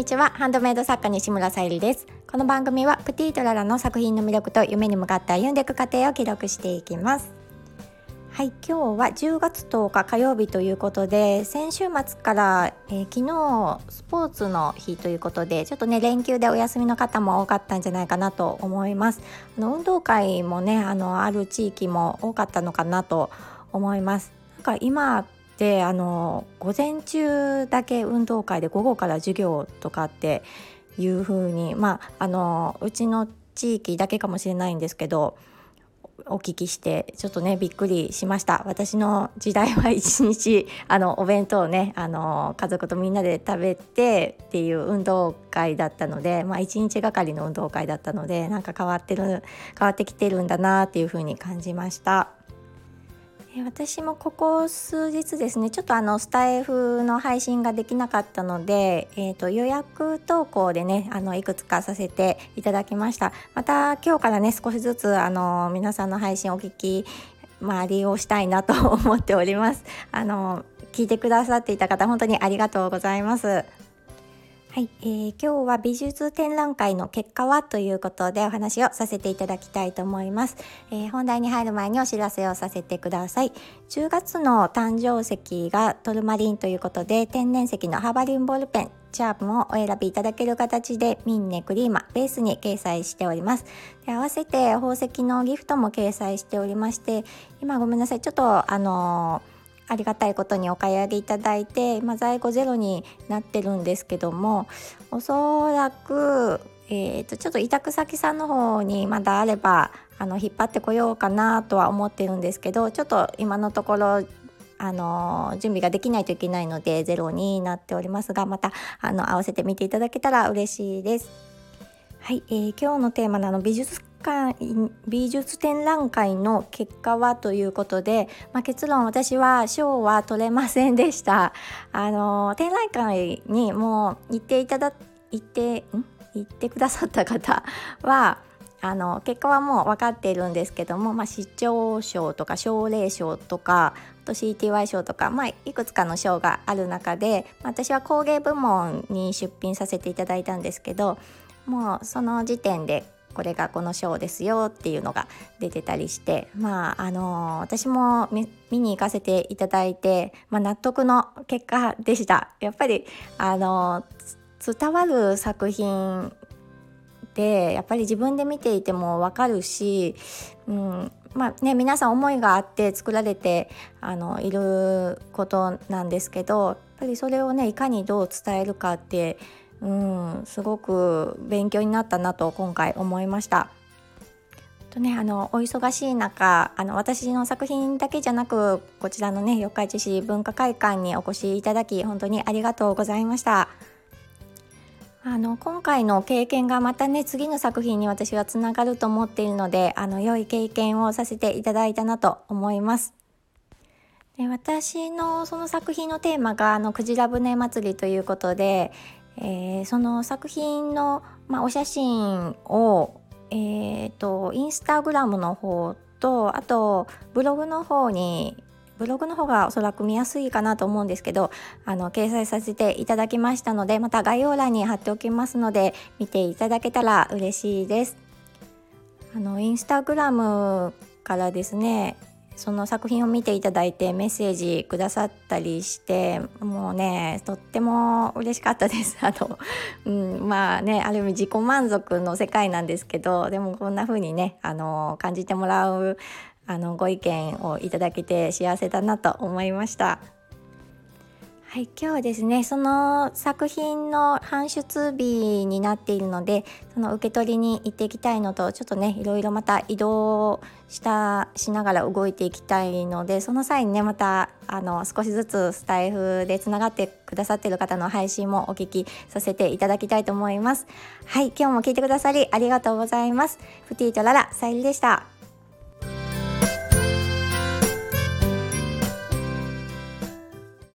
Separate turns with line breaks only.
にちは。ハンドメイド作家西村さゆりです。この番組はプティトララの作品の魅力と夢に向かって歩んでいく過程を記録していきます。はい今日は10月10日火曜日ということで先週末から、えー、昨日スポーツの日ということでちょっとね連休でお休みの方も多かったんじゃないかなと思います。あの運動会もねあのある地域も多かったのかなと思います。なんか今であの午前中だけ運動会で午後から授業とかっていう風にまああのうちの地域だけかもしれないんですけどお聞きしてちょっとねびっくりしました私の時代は一日あのお弁当をねあの家族とみんなで食べてっていう運動会だったのでまあ一日がかりの運動会だったのでなんか変わってる変わってきてるんだなっていう風に感じました。私もここ数日ですねちょっとあのスタイフの配信ができなかったので、えーと、予約投稿でねあのいくつかさせていただきました。また今日からね少しずつあの皆さんの配信お聞きまあ、利用したいなと思っております。あの聞いてくださっていた方本当にありがとうございます。はい、えー、今日は美術展覧会の結果はということでお話をさせていただきたいと思います、えー、本題に入る前にお知らせをさせてください。10月の誕生石がトルマリンということで天然石のハーバリンボールペンチャープもお選びいただける形でミンネクリーマベースに掲載しております。で合わせて宝石のギフトも掲載しておりまして今ごめんなさいちょっとあのーありがたいことにお買い上げいただいて今在庫ゼロになってるんですけどもおそらく、えーと、ちょっと委託先さんの方にまだあればあの引っ張ってこようかなとは思ってるんですけどちょっと今のところあの準備ができないといけないのでゼロになっておりますがまたあの合わせてみていただけたら嬉しいです。はい、えー、今日のテーマの美術館美術展覧会の結果はということで、まあ、結論私は賞は取れませんでした。あの展覧会にもう行っていただ行ってん？行ってくださった方はあの結果はもう分かっているんですけども、まあ、市長賞とか奨励賞とかあと CTY 賞とか、まあ、いくつかの賞がある中で私は工芸部門に出品させていただいたんですけどもうその時点でこれがこの賞ですよっていうのが出てたりしてまああのー、私も見に行かせていただいて、まあ、納得の結果でした。やっぱりあのー、伝わる作品でやっぱり自分で見ていても分かるし、うんまあね、皆さん思いがあって作られてあのいることなんですけどやっぱりそれをねいかにどう伝えるかってうんすごく勉強になったなと今回思いました。とね、あのお忙しい中あの私の作品だけじゃなくこちらのね四日市市文化会館にお越しいただき本当にありがとうございました。あの今回の経験がまたね次の作品に私はつながると思っているのであの良い経験をさせていただいたなと思います。で私のその作品のテーマがあのクジラ船祭りということで、えー、その作品の、まあ、お写真を、えーと、インスタグラムの方とあとブログの方にブログの方がおそらく見やすいかなと思うんですけどあの掲載させていただきましたのでまた概要欄に貼っておきますので見ていただけたら嬉しいです。あのインスタグラムからですねその作品を見ていただいてメッセージくださったりしてもうねとっても嬉しかったです あの、うん、まあねある意味自己満足の世界なんですけどでもこんな風にねあの感じてもらうあのご意見をいただけて幸せだなと思いました。はい、今日はですねその作品の搬出日になっているのでその受け取りに行っていきたいのとちょっとねいろいろまた移動したしながら動いていきたいのでその際にねまたあの少しずつスタイフでつながってくださってる方の配信もお聞きさせていただきたいと思います。はい今日も聞いてくださりありがとうございます。プティとララさゆりでした。